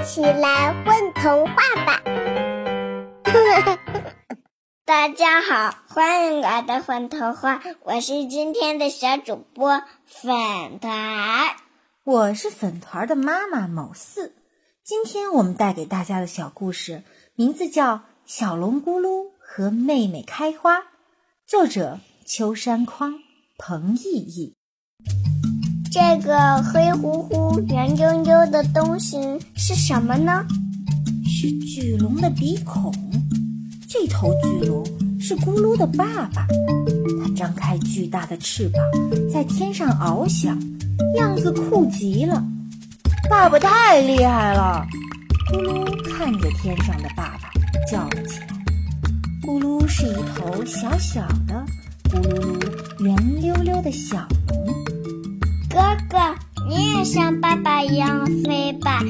一起来混童话吧！大家好，欢迎来到混童话，我是今天的小主播粉团，我是粉团的妈妈某四。今天我们带给大家的小故事名字叫《小龙咕噜和妹妹开花》，作者秋山匡、彭毅毅。这个黑乎乎、圆溜溜的东西是什么呢？是巨龙的鼻孔。这头巨龙是咕噜的爸爸，它张开巨大的翅膀，在天上翱翔，样子酷极了。爸爸太厉害了！咕噜看着天上的爸爸，叫了起来。咕噜是一头小小的、咕噜噜、圆溜溜的小龙。像爸爸一样飞吧，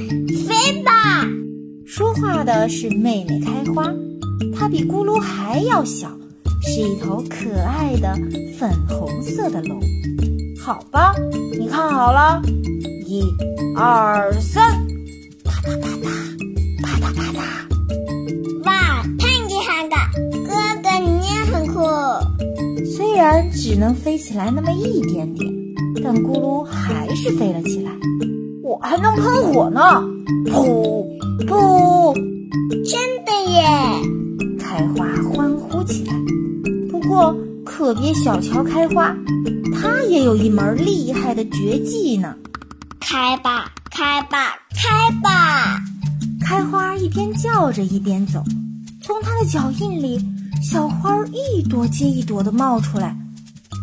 飞吧！说话的是妹妹开花，它比咕噜还要小，是一头可爱的粉红色的龙。好吧，你看好了，一、二、三，啪嗒啪嗒，啪嗒啪嗒。哇，太厉害了！哥哥，你也很酷。虽然只能飞起来那么一点点。但咕噜还是飞了起来，我还能喷火呢！噗噗，真的耶！开花欢呼起来。不过可别小瞧开花，它也有一门厉害的绝技呢。开吧，开吧，开吧！开花一边叫着一边走，从它的脚印里，小花一朵接一朵的冒出来。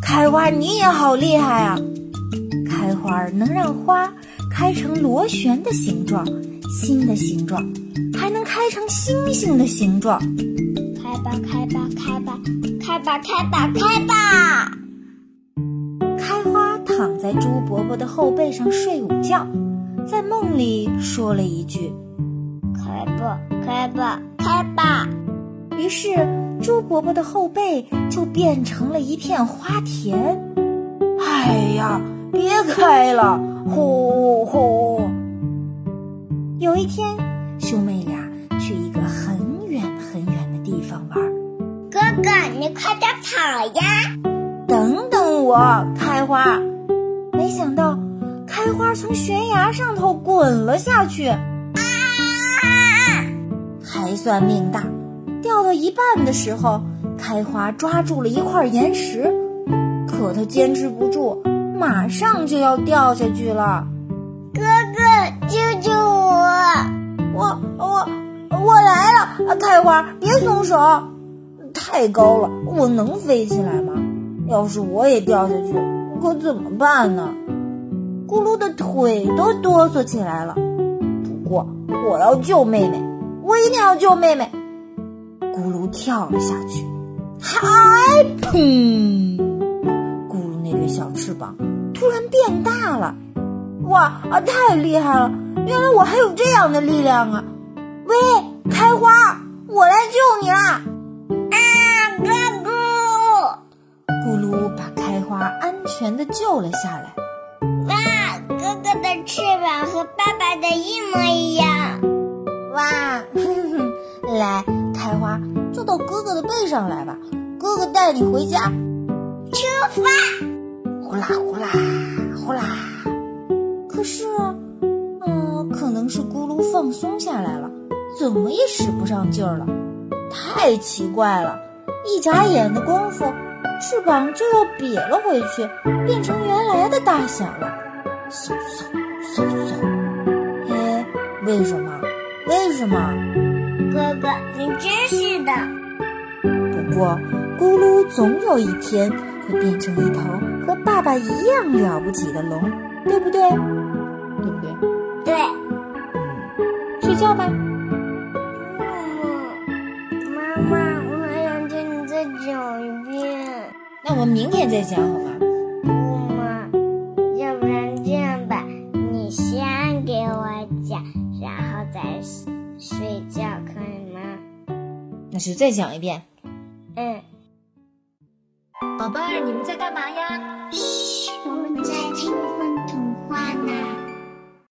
开花，你也好厉害啊！开花能让花开成螺旋的形状，心的形状，还能开成星星的形状。开吧，开吧，开吧，开吧，开吧，开吧！开花躺在猪伯伯的后背上睡午觉，在梦里说了一句：“开吧，开吧，开吧。”于是猪伯伯的后背就变成了一片花田。哎呀！别开了，呼呼！有一天，兄妹俩去一个很远很远的地方玩。哥哥，你快点跑呀！等等我，开花！没想到，开花从悬崖上头滚了下去，啊！还算命大，掉到一半的时候，开花抓住了一块岩石，可他坚持不住。马上就要掉下去了，哥哥，救救我！我我我来了！开花，别松手！太高了，我能飞起来吗？要是我也掉下去，可怎么办呢？咕噜的腿都哆嗦起来了。不过我要救妹妹，我一定要救妹妹！咕噜跳了下去，还，砰！那对小翅膀。突然变大了，哇啊！太厉害了！原来我还有这样的力量啊！喂，开花，我来救你啦！啊，哥哥！咕噜把开花安全的救了下来。哇，哥哥的翅膀和爸爸的一模一样！哇，哼哼，来，开花，坐到哥哥的背上来吧，哥哥带你回家。出发。呼啦呼啦呼啦！可是，嗯，可能是咕噜放松下来了，怎么也使不上劲儿了。太奇怪了！一眨眼的功夫，翅膀就又瘪了回去，变成原来的大小了。嗖嗖嗖嗖！哎，为什么？为什么？哥哥，你真是的。不过，咕噜总有一天会变成一头。和爸爸一样了不起的龙，对不对？对不对？对。睡觉吧。妈妈，我还想听你再讲一遍。那我们明天再讲好吗？不嘛，要不然这样吧，你先给我讲，然后再睡觉，可以吗？那就再讲一遍。嗯。宝贝儿，你们在干嘛呀？嘘，我们在听风童话呢。